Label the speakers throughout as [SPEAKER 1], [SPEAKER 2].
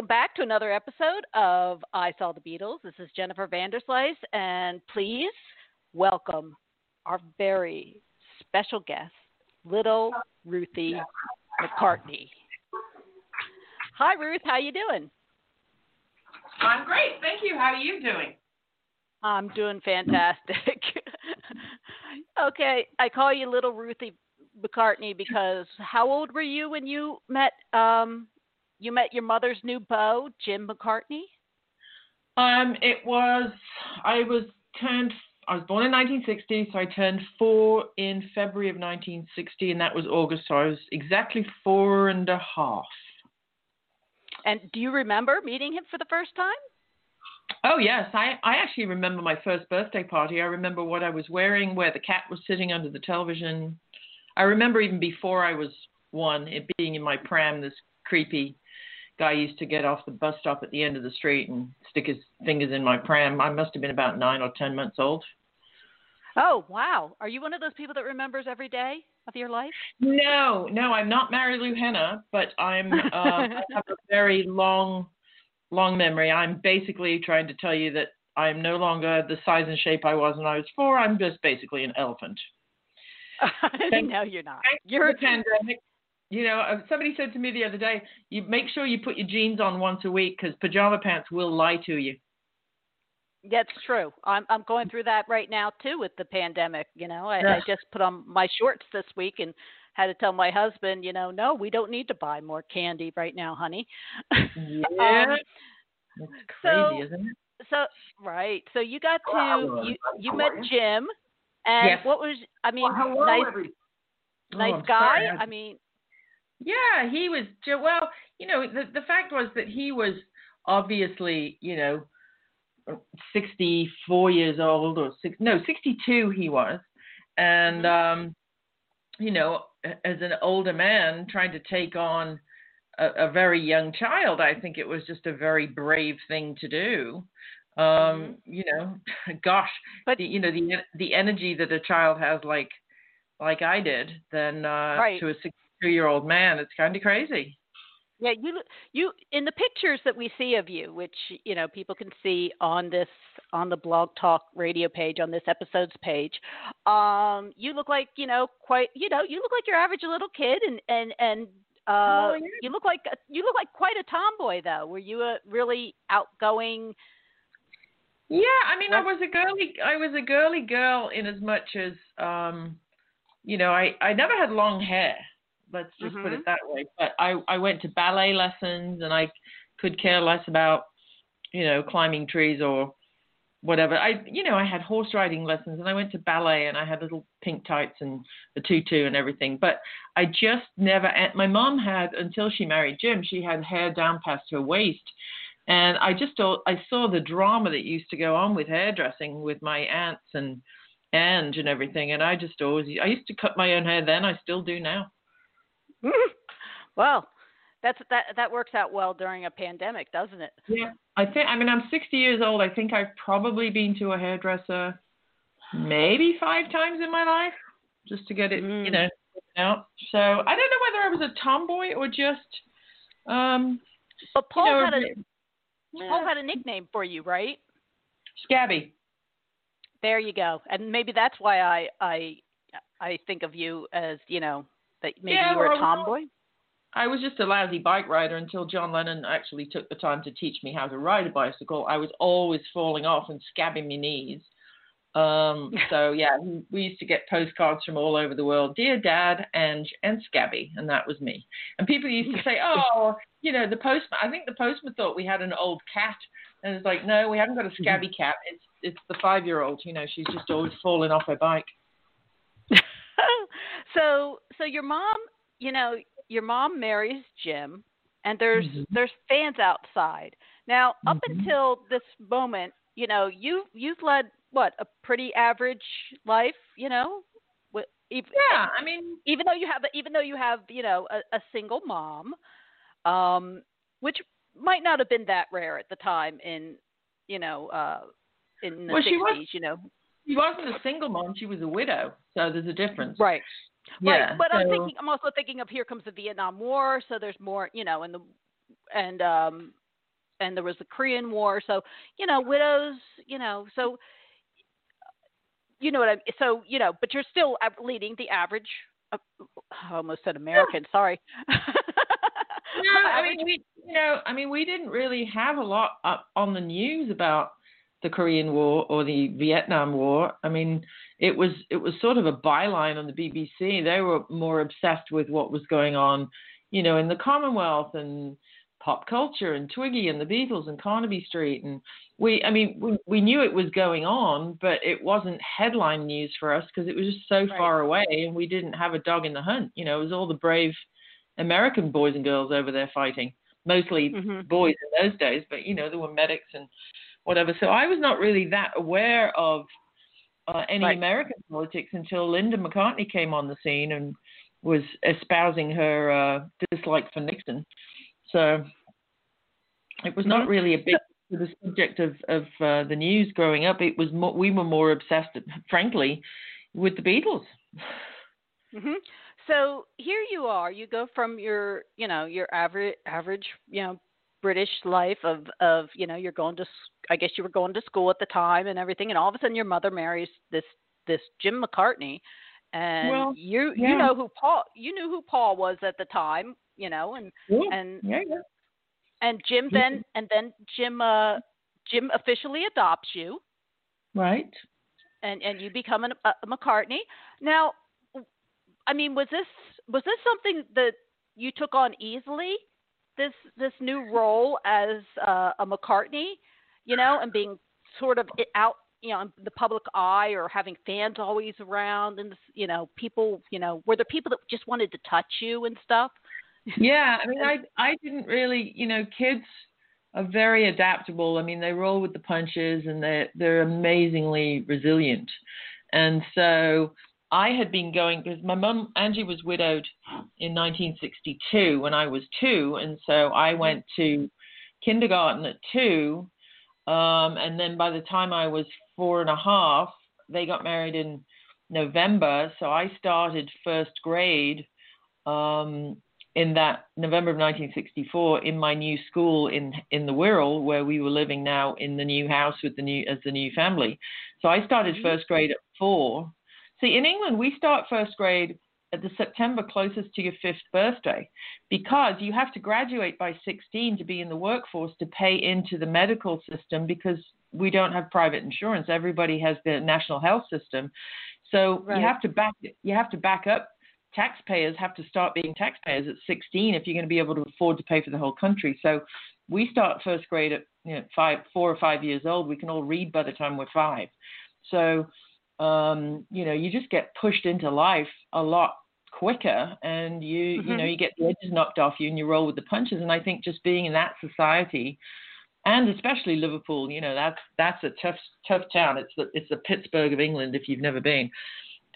[SPEAKER 1] Welcome back to another episode of I Saw the Beatles. This is Jennifer Vanderslice, and please welcome our very special guest, Little Ruthie McCartney. Hi, Ruth. How you doing?
[SPEAKER 2] I'm great, thank you. How are you doing?
[SPEAKER 1] I'm doing fantastic. okay, I call you Little Ruthie McCartney because how old were you when you met um, you met your mother's new beau, Jim McCartney?
[SPEAKER 2] Um, it was I was turned. I was born in 1960, so I turned four in February of 1960, and that was August. So I was exactly four and a half.
[SPEAKER 1] And do you remember meeting him for the first time?
[SPEAKER 2] Oh yes, I I actually remember my first birthday party. I remember what I was wearing, where the cat was sitting under the television. I remember even before I was one, it being in my pram, this creepy guy used to get off the bus stop at the end of the street and stick his fingers in my pram. I must have been about nine or ten months old.
[SPEAKER 1] Oh wow! Are you one of those people that remembers every day of your life?
[SPEAKER 2] No, no, I'm not Marilu Henner, but I'm. Uh, I have a very long, long memory. I'm basically trying to tell you that I'm no longer the size and shape I was when I was four. I'm just basically an elephant.
[SPEAKER 1] no, you're not. You're
[SPEAKER 2] a pandemic you know, uh, somebody said to me the other day, you make sure you put your jeans on once a week because pajama pants will lie to you.
[SPEAKER 1] That's true. I'm I'm going through that right now too with the pandemic. You know, I, yeah. I just put on my shorts this week and had to tell my husband, you know, no, we don't need to buy more candy right now, honey.
[SPEAKER 2] Yeah, um, that's crazy,
[SPEAKER 1] so,
[SPEAKER 2] isn't it?
[SPEAKER 1] So right. So you got to you you met Jim, and
[SPEAKER 2] yes.
[SPEAKER 1] what was I mean
[SPEAKER 2] well,
[SPEAKER 1] nice
[SPEAKER 2] oh,
[SPEAKER 1] nice guy.
[SPEAKER 2] Sorry.
[SPEAKER 1] I mean
[SPEAKER 2] yeah, he was. Well, you know, the the fact was that he was obviously, you know, 64 years old or six, no, 62 he was, and
[SPEAKER 1] Mm-hmm.
[SPEAKER 2] um, you know, as an older man trying to take on a, a very young child, I think it was just a very brave thing to do. Um,
[SPEAKER 1] Mhm.
[SPEAKER 2] you know, gosh,
[SPEAKER 1] But-
[SPEAKER 2] the, you know the the energy that a child has, like like I did, then uh,
[SPEAKER 1] Right.
[SPEAKER 2] to a 62 year old man, it's kind of crazy.
[SPEAKER 1] Yeah, you you in the pictures that we see of you, which you know people can see on this on the Blog Talk radio page on this episode's page. Um, you look like you know quite you know you look like your average little kid, and and and uh,
[SPEAKER 2] Oh, yeah.
[SPEAKER 1] you look like you look like quite a tomboy though. Were you a really outgoing?
[SPEAKER 2] Yeah, I mean, I was a girly. I was a girly girl in as much as, um, you know, I I never had long hair. Let's just put
[SPEAKER 1] Mhm.
[SPEAKER 2] it that way. But I I went to ballet lessons, and I could care less about, you know, climbing trees or whatever. I you know I had horse riding lessons, and I went to ballet, and I had little pink tights and the tutu and everything. But I just never. and My mom had until she married Jim. She had hair down past her waist. And I just saw, I saw the drama that used to go on with hairdressing with my aunts and and and everything. And I just always, I used to cut my own hair then. I still do now.
[SPEAKER 1] well, that's that that works out well during a pandemic, doesn't it?
[SPEAKER 2] Yeah. I think, I mean, I'm 60 years old. I think I've probably been to a hairdresser maybe five times in my life just to get it, you
[SPEAKER 1] Mm.
[SPEAKER 2] know, out. So I don't know whether I was a tomboy or just, um,
[SPEAKER 1] But Paul
[SPEAKER 2] you know,
[SPEAKER 1] had a
[SPEAKER 2] yeah,
[SPEAKER 1] Paul had a nickname for you, right?
[SPEAKER 2] scabby.
[SPEAKER 1] There you go. And maybe that's why I I I think of you as, you know, that maybe
[SPEAKER 2] Yeah,
[SPEAKER 1] you were a tomboy.
[SPEAKER 2] I was just a lousy bike rider until John Lennon actually took the time to teach me how to ride a bicycle. I was always falling off and scabbing my knees. Um, so yeah, we- we used to get postcards from all over the world, dear Dad and and Scabby, and that was me. And people used to say, oh, you know, the postman. I think the postman thought we had an old cat, and it's like, no, we haven't got a Scabby cat. It's it's the five year old. You know, she's just always falling off her bike.
[SPEAKER 1] so so your mom, you know, your mom marries Jim and there's
[SPEAKER 2] Mhm.
[SPEAKER 1] there's fans outside. Now, up
[SPEAKER 2] Mhm.
[SPEAKER 1] until this moment, you know, you you've led what, a pretty average life, you know? With, even,
[SPEAKER 2] Yeah, I mean,
[SPEAKER 1] even though you have even though you have, you know, a, a single mom, um which might not have been that rare at the time in, you know, uh in the
[SPEAKER 2] Well, she
[SPEAKER 1] 60s,
[SPEAKER 2] was-
[SPEAKER 1] you know.
[SPEAKER 2] She wasn't a single mom; she was a widow. So there's a difference.
[SPEAKER 1] Right.
[SPEAKER 2] Yeah.
[SPEAKER 1] Right, but I'm thinking. I'm also thinking of here comes the Vietnam War, so there's more, you know, and the and um, and there was the Korean War. So you know, widows. You know, so you know what I. So you know, but you're still leading the average. Uh, I almost said American. Sorry.
[SPEAKER 2] no, I mean we, you know, I mean we didn't really have a lot up on the news about the Korean War or the Vietnam War. I mean, it was it was sort of a byline on the BBC. They were more obsessed with what was going on, you know, in the Commonwealth and pop culture and Twiggy and the Beatles and Carnaby Street and we I mean we, we knew it was going on but it wasn't headline news for us because it was just so right. far away and we didn't have a dog in the hunt you know it was all the brave American boys and girls over there fighting mostly mm-hmm. boys in those days but you know there were medics and whatever so I was not really that aware of uh, any right. American politics until Linda McCartney came on the scene and was espousing her uh, dislike for Nixon so it was not mm-hmm. really a big the subject of of uh, the news growing up. It was more, we were more obsessed, frankly, with the Beatles.
[SPEAKER 1] Mm-hmm. So here you are. You go from your you know your average average you know British life of of you know you're going to I guess you were going to school at the time and everything, and all of a sudden your mother marries this this Jim McCartney, and well, you yeah. you know who Paul you knew who Paul was at the time you know, and
[SPEAKER 2] yeah.
[SPEAKER 1] and
[SPEAKER 2] yeah, yeah.
[SPEAKER 1] and Jim then and then Jim uh Jim officially adopts you.
[SPEAKER 2] Right.
[SPEAKER 1] And and you become an, a McCartney. Now, I mean, was this was this something that you took on easily? This this new role as uh, a McCartney, you know, and being sort of out you know in the public eye or having fans always around and you know people you know were there people that just wanted to touch you and stuff
[SPEAKER 2] yeah, I mean, I I didn't really, you know, kids are very adaptable. I mean, they roll with the punches, and they're they're amazingly resilient. And so I had been going because my mum Angie was widowed in 1962 when I was two, and so I mm-hmm. went to kindergarten at two, um, and then by the time I was four and a half, they got married in November, so I started first grade um, in that November of 1964 in my new school in in the Wirral where we were living now in the new house with the new as the new family. So I started mm-hmm. first grade at four. See, in England we start first grade at the September closest to your fifth birthday because you have to graduate by 16 to be in the workforce to pay into the medical system because we don't have private insurance. Everybody has the national health system. So right. you have to back you have to back up taxpayers have to start being taxpayers at 16 if you're going to be able to afford to pay for the whole country. So we start first grade at you know, five, four or five years old. We can all read by the time we're five. So um, you know, you just get pushed into life a lot quicker, and you mm-hmm. you know you get the edges knocked off you, and you roll with the punches. And I think just being in that society. And especially Liverpool, you know that's that's a tough tough town. It's the it's the Pittsburgh of England if you've never been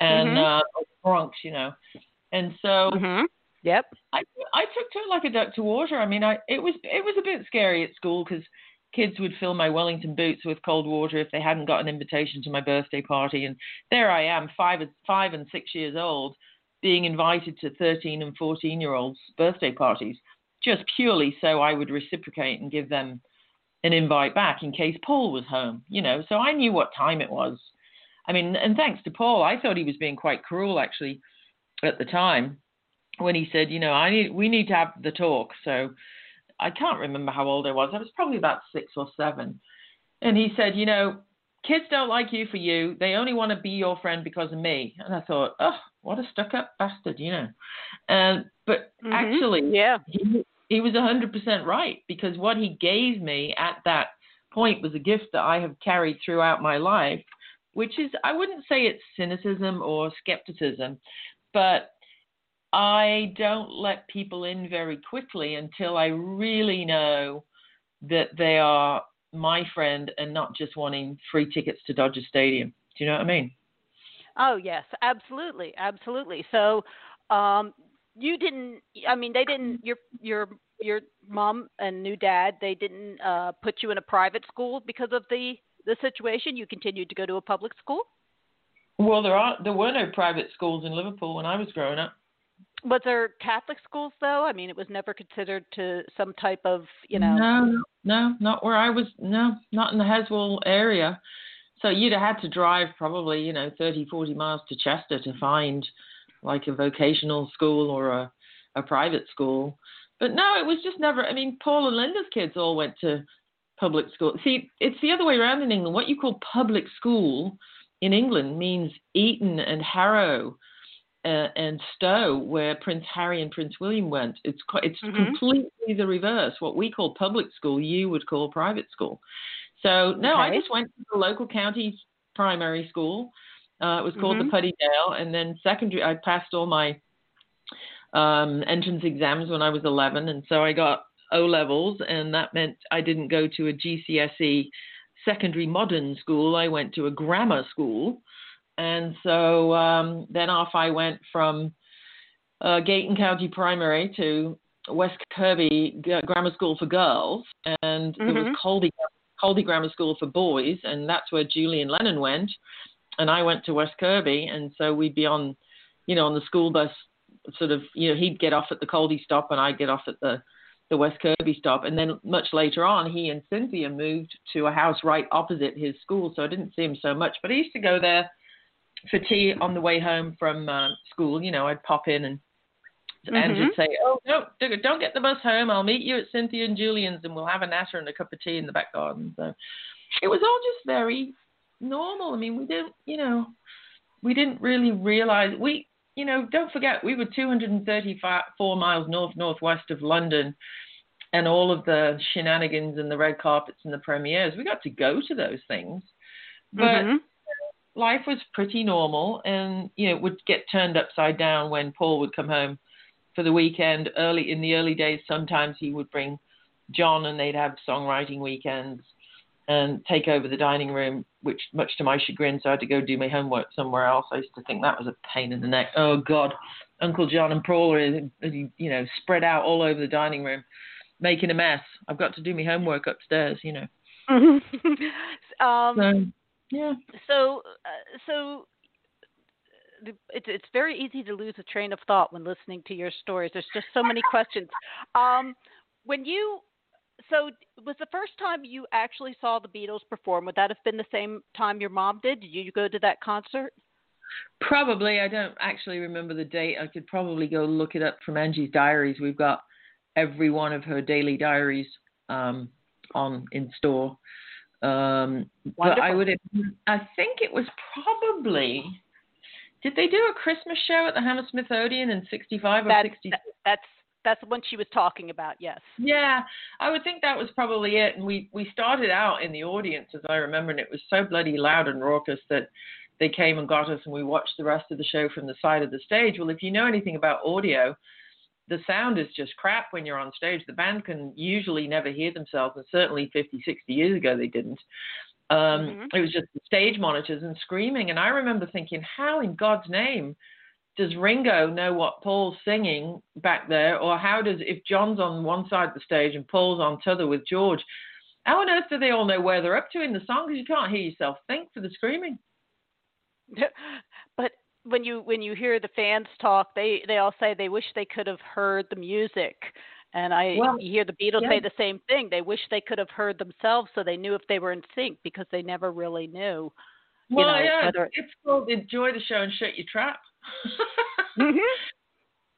[SPEAKER 2] and mm-hmm. uh, Bronx, you know. And so,
[SPEAKER 1] mm-hmm. yep,
[SPEAKER 2] I I took to it like a duck to water. I mean, I it was it was a bit scary at school because kids would fill my Wellington boots with cold water if they hadn't got an invitation to my birthday party, and there I am, five five and six years old, being invited to 13 and 14 year olds' birthday parties, just purely so I would reciprocate and give them an invite back in case Paul was home, you know. So I knew what time it was I mean, and thanks to Paul, I thought he was being quite cruel actually at the time when he said, you know, I need we need to have the talk. So I can't remember how old I was. I was probably about six or seven. And he said, you know, kids don't like you for you. They only want to be your friend because of me. And I thought, oh, what a stuck-up bastard, you know. And but mm-hmm. actually,
[SPEAKER 1] yeah,
[SPEAKER 2] he, he was 100% right because what he gave me at that point was a gift that I have carried throughout my life which is, I wouldn't say it's cynicism or skepticism, but I don't let people in very quickly until I really know that they are my friend and not just wanting free tickets to Dodger Stadium. Do you know what I mean?
[SPEAKER 1] Oh yes, absolutely, absolutely. So, um, you didn't. I mean, they didn't. Your your your mom and new dad. They didn't uh, put you in a private school because of the the situation? You continued to go to a public school?
[SPEAKER 2] Well, there are there were no private schools in Liverpool when I was growing up.
[SPEAKER 1] Was there Catholic schools though? I mean, it was never considered to some type of, you know.
[SPEAKER 2] No, no, not where I was. No, not in the Heswall area. So you'd have had to drive probably, you know, 30, 40 miles to Chester to find like a vocational school or a, a private school. But no, it was just never. I mean, Paul and Linda's kids all went to public school. See, it's the other way around in England. What you call public school in England means Eton and Harrow uh, and Stowe, where Prince Harry and Prince William went. It's it's mm-hmm. completely the reverse. What we call public school, you would call private school. So no, okay. I just went to the local county primary school. Uh, it was called mm-hmm. the Puddy Dale, and then secondary. I passed all my um, entrance exams when I was 11, and so I got O levels, and that meant I didn't go to a GCSE secondary modern school. I went to a grammar school, and so um, then off I went from uh, Gayton County Primary to West Kirby Grammar School for girls, and mm-hmm. there was Caldy, Caldy Grammar School for boys, and that's where Julian Lennon went. And I went to West Kirby, and so we'd be on, you know, on the school bus, sort of, you know, he'd get off at the Caldy stop, and I'd get off at the the West Kirby stop. And then much later on, he and Cynthia moved to a house right opposite his school, so I didn't see him so much. But I used to go there for tea on the way home from uh, school. You know, I'd pop in and mm-hmm. and would say, "Oh, no, don't get the bus home. I'll meet you at Cynthia and Julian's, and we'll have a natter and a cup of tea in the back garden." So it was all just very normal. I mean, we didn't, you know, we didn't really realize we, you know, don't forget we were 234 miles north northwest of London. And all of the shenanigans and the red carpets and the premieres, we got to go to those things. But mm-hmm life was pretty normal and you know would get turned upside down when Paul would come home for the weekend. Early in the early days sometimes he would bring John and they'd have songwriting weekends and take over the dining room which much to my chagrin so I had to go do my homework somewhere else. I used to think that was a pain in the neck. Oh god. Uncle John and Paul are you know spread out all over the dining room making a mess. I've got to do my homework upstairs you know.
[SPEAKER 1] Um,
[SPEAKER 2] so, yeah.
[SPEAKER 1] So, uh, so it's it's very easy to lose a train of thought when listening to your stories. There's just so many questions. Um, when you so was the first time you actually saw the Beatles perform? Would that have been the same time your mom did? Did you go to that concert?
[SPEAKER 2] Probably. I don't actually remember the date. I could probably go look it up from Angie's diaries. We've got every one of her daily diaries um, on in store. Um, but I would, I think it was probably. Did they do a Christmas show at the Hammersmith Odeon in '65 or '66?
[SPEAKER 1] That's that's the one she was talking about. Yes.
[SPEAKER 2] Yeah, I would think that was probably it. And we we started out in the audience, as I remember, and it was so bloody loud and raucous that they came and got us, and we watched the rest of the show from the side of the stage. Well, if you know anything about audio, the sound is just crap when you're on stage. The band can usually never hear themselves, and certainly 50, 60 years ago they didn't. Um, mm-hmm. It was just the stage monitors and screaming. And I remember thinking, how in God's name does Ringo know what Paul's singing back there? Or how does, if John's on one side of the stage and Paul's on t'other with George, how on earth do they all know where they're up to in the song? Because you can't hear yourself think for the screaming.
[SPEAKER 1] when you when you hear the fans talk, they they all say they wish they could have heard the music. And I well, you hear the Beatles yeah. say the same thing. They wish they could have heard themselves so they knew if they were in sync because they never really knew.
[SPEAKER 2] Well,
[SPEAKER 1] know,
[SPEAKER 2] yeah, whether... it's called enjoy the show and shut your trap. mm-hmm.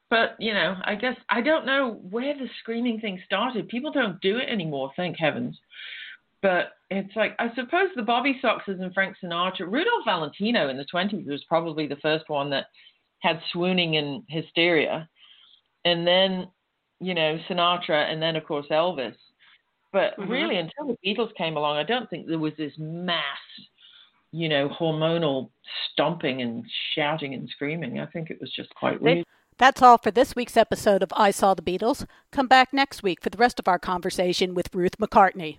[SPEAKER 2] But you know, I guess I don't know where the screaming thing started. People don't do it anymore, thank heavens. But it's like I suppose the Bobby Soxers and Frank Sinatra, Rudolph Valentino in the 20s was probably the first one that had swooning and hysteria, and then you know Sinatra, and then of course Elvis. But mm-hmm. really, until the Beatles came along, I don't think there was this mass, you know, hormonal stomping and shouting and screaming. I think it was just quite weird.
[SPEAKER 1] That's all for this week's episode of I Saw the Beatles. Come back next week for the rest of our conversation with Ruth McCartney.